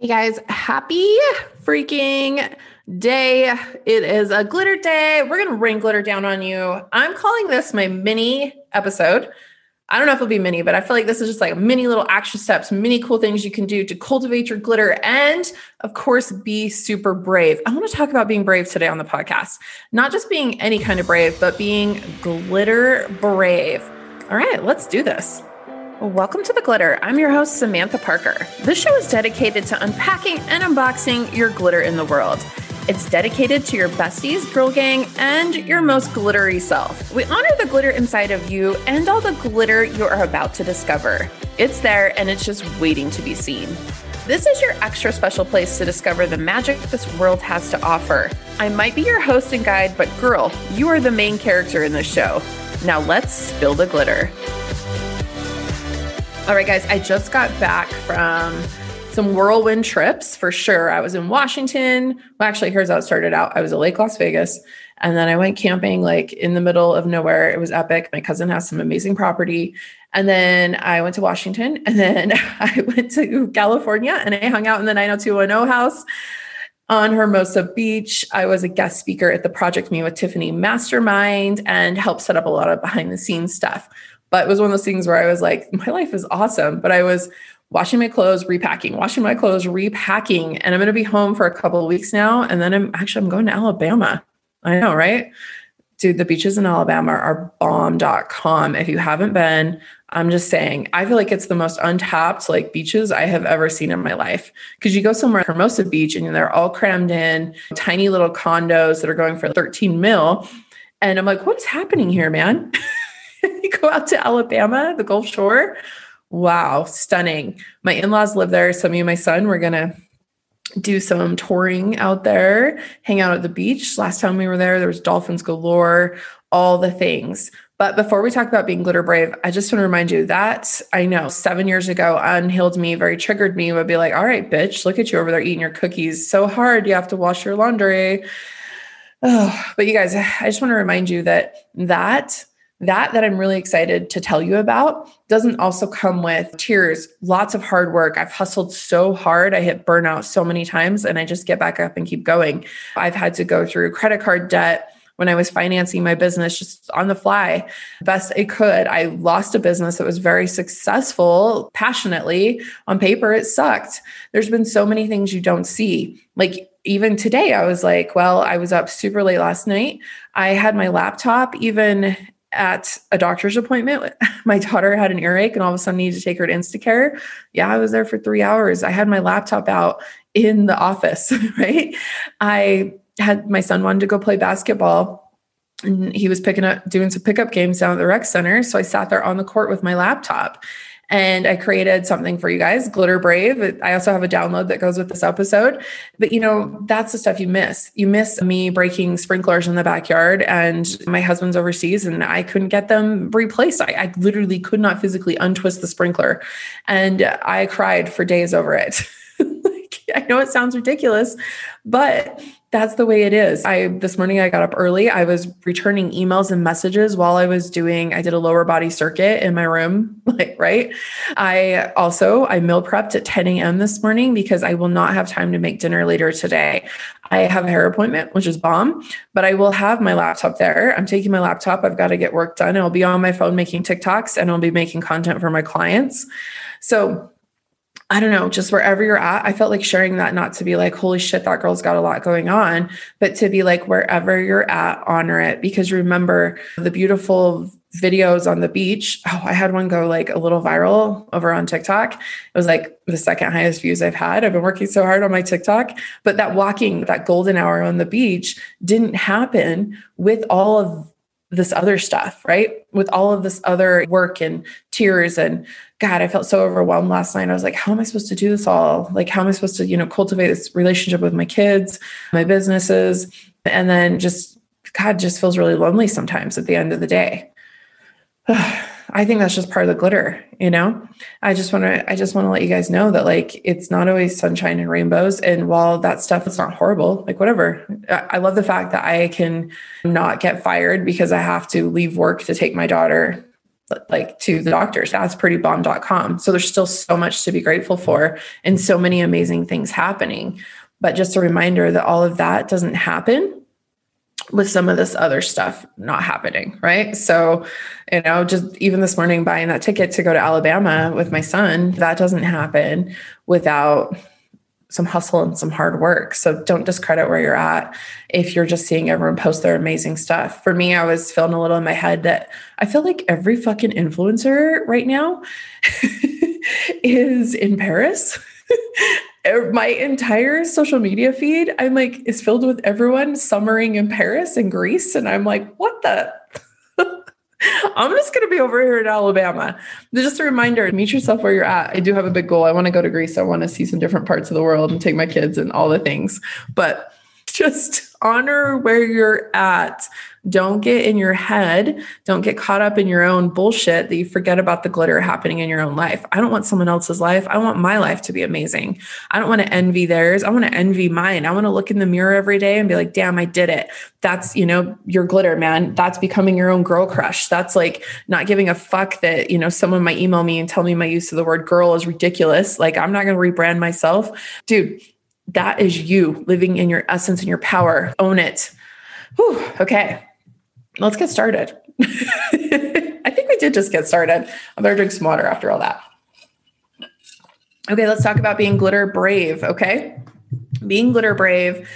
Hey guys, happy freaking day. It is a glitter day. We're going to rain glitter down on you. I'm calling this my mini episode. I don't know if it'll be mini, but I feel like this is just like mini little action steps, many cool things you can do to cultivate your glitter and, of course, be super brave. I want to talk about being brave today on the podcast. Not just being any kind of brave, but being glitter brave. All right, let's do this. Welcome to The Glitter. I'm your host, Samantha Parker. This show is dedicated to unpacking and unboxing your glitter in the world. It's dedicated to your besties, girl gang, and your most glittery self. We honor the glitter inside of you and all the glitter you are about to discover. It's there and it's just waiting to be seen. This is your extra special place to discover the magic this world has to offer. I might be your host and guide, but girl, you are the main character in this show. Now let's spill the glitter. All right, guys, I just got back from some whirlwind trips for sure. I was in Washington. Well, actually, here's how it started out I was at Lake Las Vegas, and then I went camping like in the middle of nowhere. It was epic. My cousin has some amazing property. And then I went to Washington, and then I went to California and I hung out in the 90210 house on Hermosa Beach. I was a guest speaker at the Project Me with Tiffany Mastermind and helped set up a lot of behind the scenes stuff. But it was one of those things where I was like, my life is awesome. But I was washing my clothes, repacking, washing my clothes, repacking. And I'm going to be home for a couple of weeks now. And then I'm actually, I'm going to Alabama. I know, right? Dude, the beaches in Alabama are bomb.com. If you haven't been, I'm just saying, I feel like it's the most untapped like beaches I have ever seen in my life. Cause you go somewhere, Hermosa Beach, and they're all crammed in tiny little condos that are going for 13 mil. And I'm like, what's happening here, man? you go out to Alabama, the Gulf Shore. Wow, stunning. My in laws live there. So, me and my son, we're going to do some touring out there, hang out at the beach. Last time we were there, there was dolphins galore, all the things. But before we talk about being glitter brave, I just want to remind you that I know seven years ago unhealed me, very triggered me, would be like, all right, bitch, look at you over there eating your cookies so hard. You have to wash your laundry. Oh, but you guys, I just want to remind you that that that that i'm really excited to tell you about doesn't also come with tears lots of hard work i've hustled so hard i hit burnout so many times and i just get back up and keep going i've had to go through credit card debt when I was financing my business just on the fly, best I could. I lost a business that was very successful passionately. On paper, it sucked. There's been so many things you don't see. Like even today, I was like, well, I was up super late last night. I had my laptop even at a doctor's appointment. My daughter had an earache and all of a sudden needed to take her to Instacare. Yeah, I was there for three hours. I had my laptop out in the office, right? I had my son wanted to go play basketball and he was picking up doing some pickup games down at the rec center. So I sat there on the court with my laptop and I created something for you guys, Glitter Brave. I also have a download that goes with this episode. But you know, that's the stuff you miss. You miss me breaking sprinklers in the backyard, and my husband's overseas, and I couldn't get them replaced. I, I literally could not physically untwist the sprinkler, and I cried for days over it. I know it sounds ridiculous, but that's the way it is. I this morning I got up early. I was returning emails and messages while I was doing I did a lower body circuit in my room, like right? I also I meal prepped at 10 a.m. this morning because I will not have time to make dinner later today. I have a hair appointment, which is bomb, but I will have my laptop there. I'm taking my laptop. I've got to get work done. I'll be on my phone making TikToks and I'll be making content for my clients. So I don't know, just wherever you're at, I felt like sharing that not to be like, holy shit, that girl's got a lot going on, but to be like, wherever you're at, honor it. Because remember the beautiful videos on the beach. Oh, I had one go like a little viral over on TikTok. It was like the second highest views I've had. I've been working so hard on my TikTok, but that walking, that golden hour on the beach didn't happen with all of this other stuff, right? With all of this other work and tears and God, I felt so overwhelmed last night. I was like, how am I supposed to do this all? Like, how am I supposed to, you know, cultivate this relationship with my kids, my businesses? And then just, God just feels really lonely sometimes at the end of the day. I think that's just part of the glitter, you know? I just want to, I just want to let you guys know that like, it's not always sunshine and rainbows. And while that stuff is not horrible, like whatever, I love the fact that I can not get fired because I have to leave work to take my daughter like to the doctors that's pretty prettybomb.com so there's still so much to be grateful for and so many amazing things happening but just a reminder that all of that doesn't happen with some of this other stuff not happening right so you know just even this morning buying that ticket to go to alabama with my son that doesn't happen without some hustle and some hard work. So don't discredit where you're at if you're just seeing everyone post their amazing stuff. For me, I was feeling a little in my head that I feel like every fucking influencer right now is in Paris. my entire social media feed, I'm like, is filled with everyone summering in Paris and Greece. And I'm like, what the? I'm just going to be over here in Alabama. Just a reminder meet yourself where you're at. I do have a big goal. I want to go to Greece. I want to see some different parts of the world and take my kids and all the things. But just honor where you're at. Don't get in your head. Don't get caught up in your own bullshit that you forget about the glitter happening in your own life. I don't want someone else's life. I want my life to be amazing. I don't want to envy theirs. I want to envy mine. I want to look in the mirror every day and be like, damn, I did it. That's, you know, your glitter, man. That's becoming your own girl crush. That's like not giving a fuck that, you know, someone might email me and tell me my use of the word girl is ridiculous. Like, I'm not going to rebrand myself. Dude, that is you living in your essence and your power. Own it. Whew, okay, let's get started. I think we did just get started. I better drink some water after all that. Okay, let's talk about being glitter brave. Okay, being glitter brave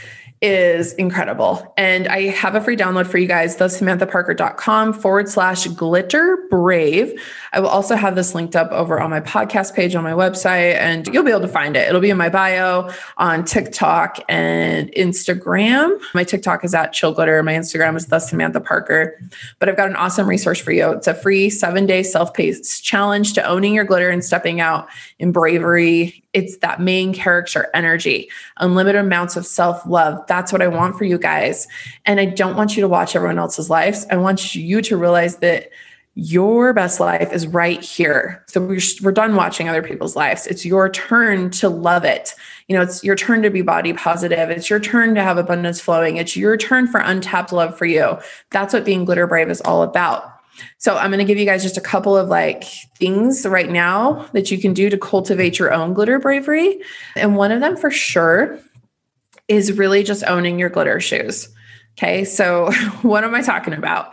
is incredible. And I have a free download for you guys, thesamanthaparker.com forward slash glitter brave. I will also have this linked up over on my podcast page on my website, and you'll be able to find it. It'll be in my bio on TikTok and Instagram. My TikTok is at chill glitter. My Instagram is the Samantha Parker. But I've got an awesome resource for you. It's a free seven day self paced challenge to owning your glitter and stepping out in bravery it's that main character energy, unlimited amounts of self love. That's what I want for you guys. And I don't want you to watch everyone else's lives. I want you to realize that your best life is right here. So we're, we're done watching other people's lives. It's your turn to love it. You know, it's your turn to be body positive. It's your turn to have abundance flowing. It's your turn for untapped love for you. That's what being glitter brave is all about. So I'm going to give you guys just a couple of like things right now that you can do to cultivate your own glitter bravery. And one of them for sure is really just owning your glitter shoes. Okay. So what am I talking about?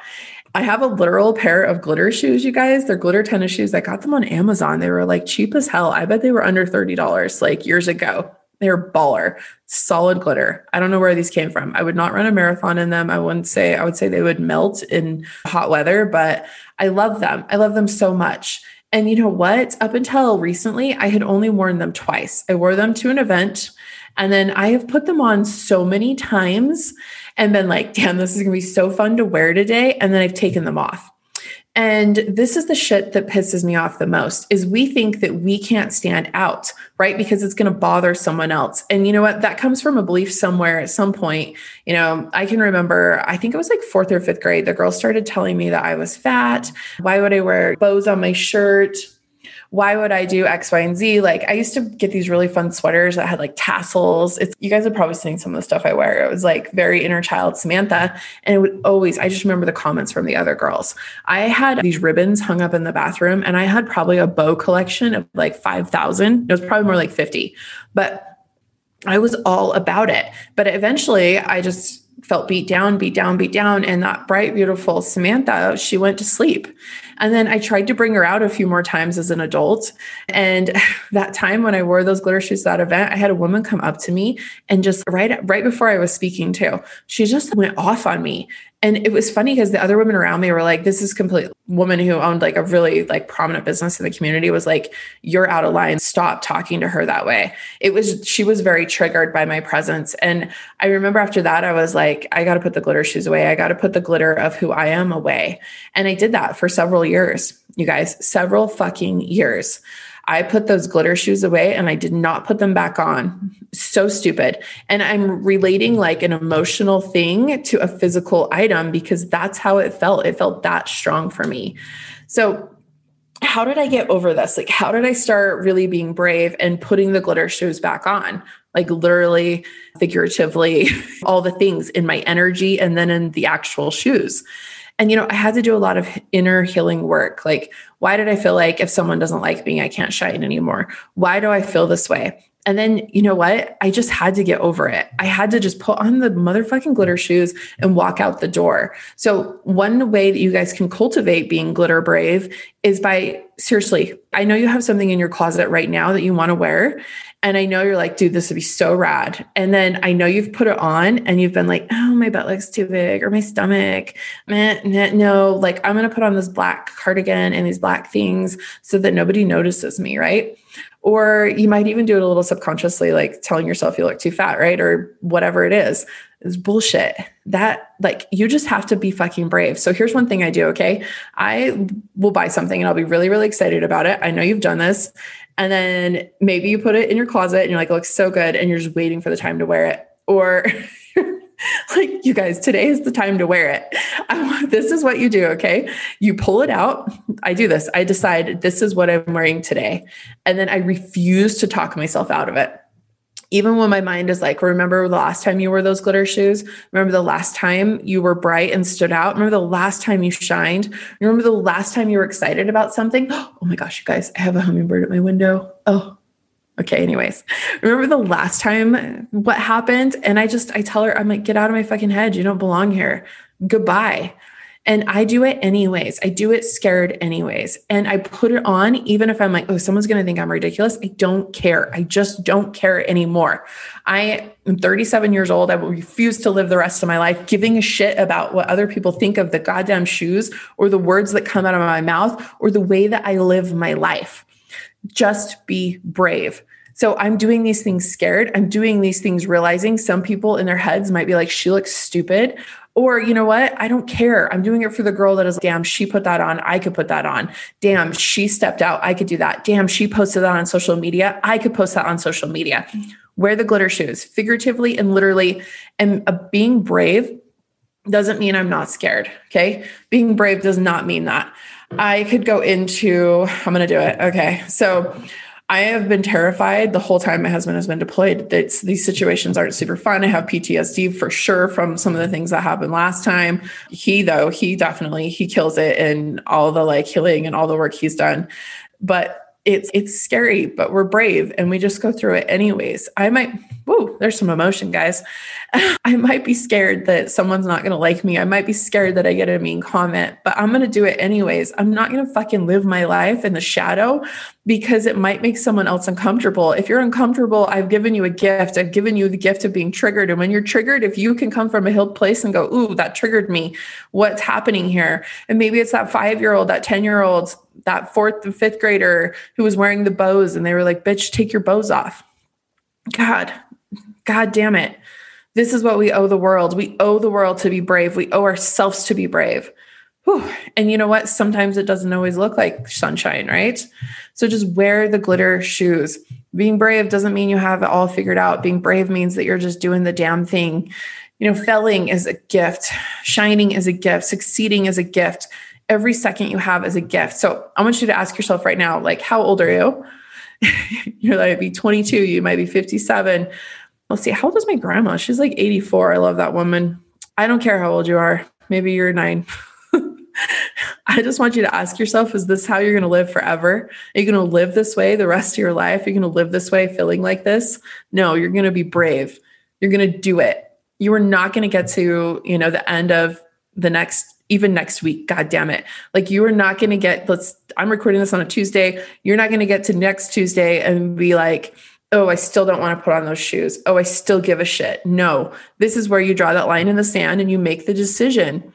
I have a literal pair of glitter shoes, you guys. They're glitter tennis shoes. I got them on Amazon. They were like cheap as hell. I bet they were under $30 like years ago. They're baller, solid glitter. I don't know where these came from. I would not run a marathon in them. I wouldn't say, I would say they would melt in hot weather, but I love them. I love them so much. And you know what? Up until recently, I had only worn them twice. I wore them to an event and then I have put them on so many times and been like, damn, this is going to be so fun to wear today. And then I've taken them off. And this is the shit that pisses me off the most is we think that we can't stand out, right? Because it's going to bother someone else. And you know what? That comes from a belief somewhere at some point. You know, I can remember, I think it was like fourth or fifth grade, the girl started telling me that I was fat. Why would I wear bows on my shirt? Why would I do X, Y, and Z? Like I used to get these really fun sweaters that had like tassels. It's you guys have probably seen some of the stuff I wear. It was like very inner child Samantha. And it would always, I just remember the comments from the other girls. I had these ribbons hung up in the bathroom and I had probably a bow collection of like 5,000. It was probably more like 50, but I was all about it. But eventually I just felt beat down, beat down, beat down. And that bright, beautiful Samantha, she went to sleep. And then I tried to bring her out a few more times as an adult. And that time when I wore those glitter shoes at that event, I had a woman come up to me and just right right before I was speaking to, she just went off on me. And it was funny because the other women around me were like, this is complete woman who owned like a really like prominent business in the community was like, you're out of line. Stop talking to her that way. It was, she was very triggered by my presence. And I remember after that, I was like, I got to put the glitter shoes away. I got to put the glitter of who I am away. And I did that for several years, you guys, several fucking years. I put those glitter shoes away and I did not put them back on. So stupid. And I'm relating like an emotional thing to a physical item because that's how it felt. It felt that strong for me. So, how did I get over this? Like, how did I start really being brave and putting the glitter shoes back on? Like, literally, figuratively, all the things in my energy and then in the actual shoes. And, you know, I had to do a lot of inner healing work. Like, why did I feel like if someone doesn't like me, I can't shine anymore? Why do I feel this way? And then, you know what? I just had to get over it. I had to just put on the motherfucking glitter shoes and walk out the door. So, one way that you guys can cultivate being glitter brave is by seriously, I know you have something in your closet right now that you want to wear. And I know you're like, dude, this would be so rad. And then I know you've put it on and you've been like, oh, my butt looks too big or my stomach. no, like I'm going to put on this black cardigan and these black things so that nobody notices me. Right. Or you might even do it a little subconsciously, like telling yourself you look too fat, right? Or whatever it is. It's bullshit. That, like, you just have to be fucking brave. So here's one thing I do, okay? I will buy something and I'll be really, really excited about it. I know you've done this. And then maybe you put it in your closet and you're like, it looks so good. And you're just waiting for the time to wear it. Or, like you guys today is the time to wear it I, this is what you do okay you pull it out i do this i decide this is what i'm wearing today and then i refuse to talk myself out of it even when my mind is like, remember the last time you wore those glitter shoes? Remember the last time you were bright and stood out? Remember the last time you shined? Remember the last time you were excited about something? Oh my gosh, you guys, I have a hummingbird at my window. Oh, okay anyways remember the last time what happened and i just i tell her i'm like get out of my fucking head you don't belong here goodbye and I do it anyways. I do it scared anyways. And I put it on, even if I'm like, oh, someone's going to think I'm ridiculous. I don't care. I just don't care anymore. I am 37 years old. I will refuse to live the rest of my life giving a shit about what other people think of the goddamn shoes or the words that come out of my mouth or the way that I live my life. Just be brave. So I'm doing these things scared. I'm doing these things realizing some people in their heads might be like, she looks stupid. Or, you know what? I don't care. I'm doing it for the girl that is, damn, she put that on. I could put that on. Damn, she stepped out. I could do that. Damn, she posted that on social media. I could post that on social media. Wear the glitter shoes, figuratively and literally. And uh, being brave doesn't mean I'm not scared. Okay. Being brave does not mean that. I could go into, I'm going to do it. Okay. So, I have been terrified the whole time my husband has been deployed. It's, these situations aren't super fun. I have PTSD for sure from some of the things that happened last time. He, though, he definitely he kills it in all the like healing and all the work he's done. But it's it's scary, but we're brave and we just go through it anyways. I might whoa, there's some emotion, guys. I might be scared that someone's not gonna like me. I might be scared that I get a mean comment, but I'm gonna do it anyways. I'm not gonna fucking live my life in the shadow because it might make someone else uncomfortable. If you're uncomfortable, I've given you a gift. I've given you the gift of being triggered. And when you're triggered, if you can come from a healed place and go, ooh, that triggered me, what's happening here? And maybe it's that five year old, that 10 year old, that fourth and fifth grader who was wearing the bows and they were like, bitch, take your bows off. God, God damn it. This is what we owe the world. We owe the world to be brave. We owe ourselves to be brave. Whew. And you know what? Sometimes it doesn't always look like sunshine, right? So just wear the glitter shoes. Being brave doesn't mean you have it all figured out. Being brave means that you're just doing the damn thing. You know, felling is a gift, shining is a gift, succeeding is a gift. Every second you have is a gift. So I want you to ask yourself right now, like, how old are you? you're like, be 22, you might be 57. Let's see, how old is my grandma? She's like 84. I love that woman. I don't care how old you are. Maybe you're nine. I just want you to ask yourself is this how you're going to live forever? Are you going to live this way the rest of your life? Are you going to live this way feeling like this? No, you're going to be brave. You're going to do it. You are not going to get to, you know, the end of the next even next week god damn it like you are not going to get let's i'm recording this on a tuesday you're not going to get to next tuesday and be like oh i still don't want to put on those shoes oh i still give a shit no this is where you draw that line in the sand and you make the decision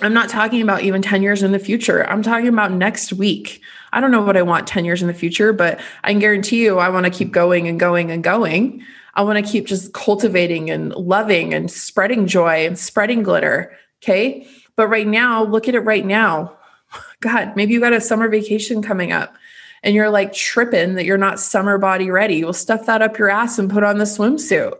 I'm not talking about even 10 years in the future. I'm talking about next week. I don't know what I want 10 years in the future, but I can guarantee you I want to keep going and going and going. I want to keep just cultivating and loving and spreading joy and spreading glitter. Okay. But right now, look at it right now. God, maybe you got a summer vacation coming up and you're like tripping that you're not summer body ready. Well, stuff that up your ass and put on the swimsuit.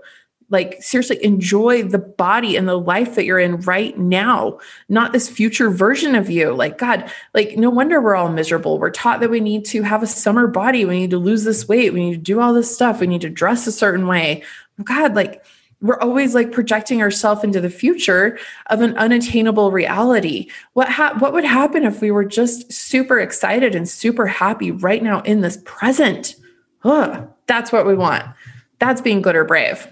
Like seriously enjoy the body and the life that you're in right now not this future version of you. Like god like no wonder we're all miserable. We're taught that we need to have a summer body. We need to lose this weight. We need to do all this stuff. We need to dress a certain way. God like we're always like projecting ourselves into the future of an unattainable reality. What ha- what would happen if we were just super excited and super happy right now in this present? Ugh, that's what we want. That's being good or brave.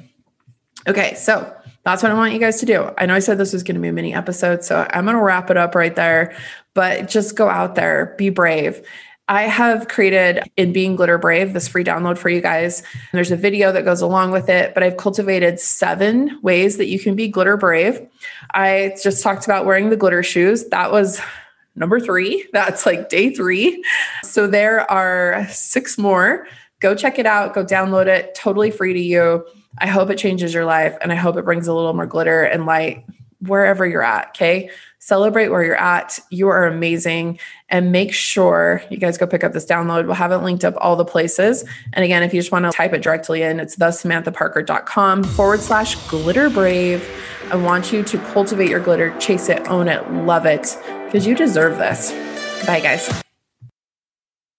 Okay, so that's what I want you guys to do. I know I said this was going to be a mini episode, so I'm going to wrap it up right there. But just go out there, be brave. I have created in Being Glitter Brave this free download for you guys. There's a video that goes along with it, but I've cultivated seven ways that you can be glitter brave. I just talked about wearing the glitter shoes. That was number three. That's like day three. So there are six more. Go check it out, go download it, totally free to you. I hope it changes your life and I hope it brings a little more glitter and light wherever you're at. Okay. Celebrate where you're at. You are amazing. And make sure you guys go pick up this download. We'll have it linked up all the places. And again, if you just want to type it directly in, it's thesamanthaparker.com forward slash glitter brave. I want you to cultivate your glitter, chase it, own it, love it, because you deserve this. Bye, guys.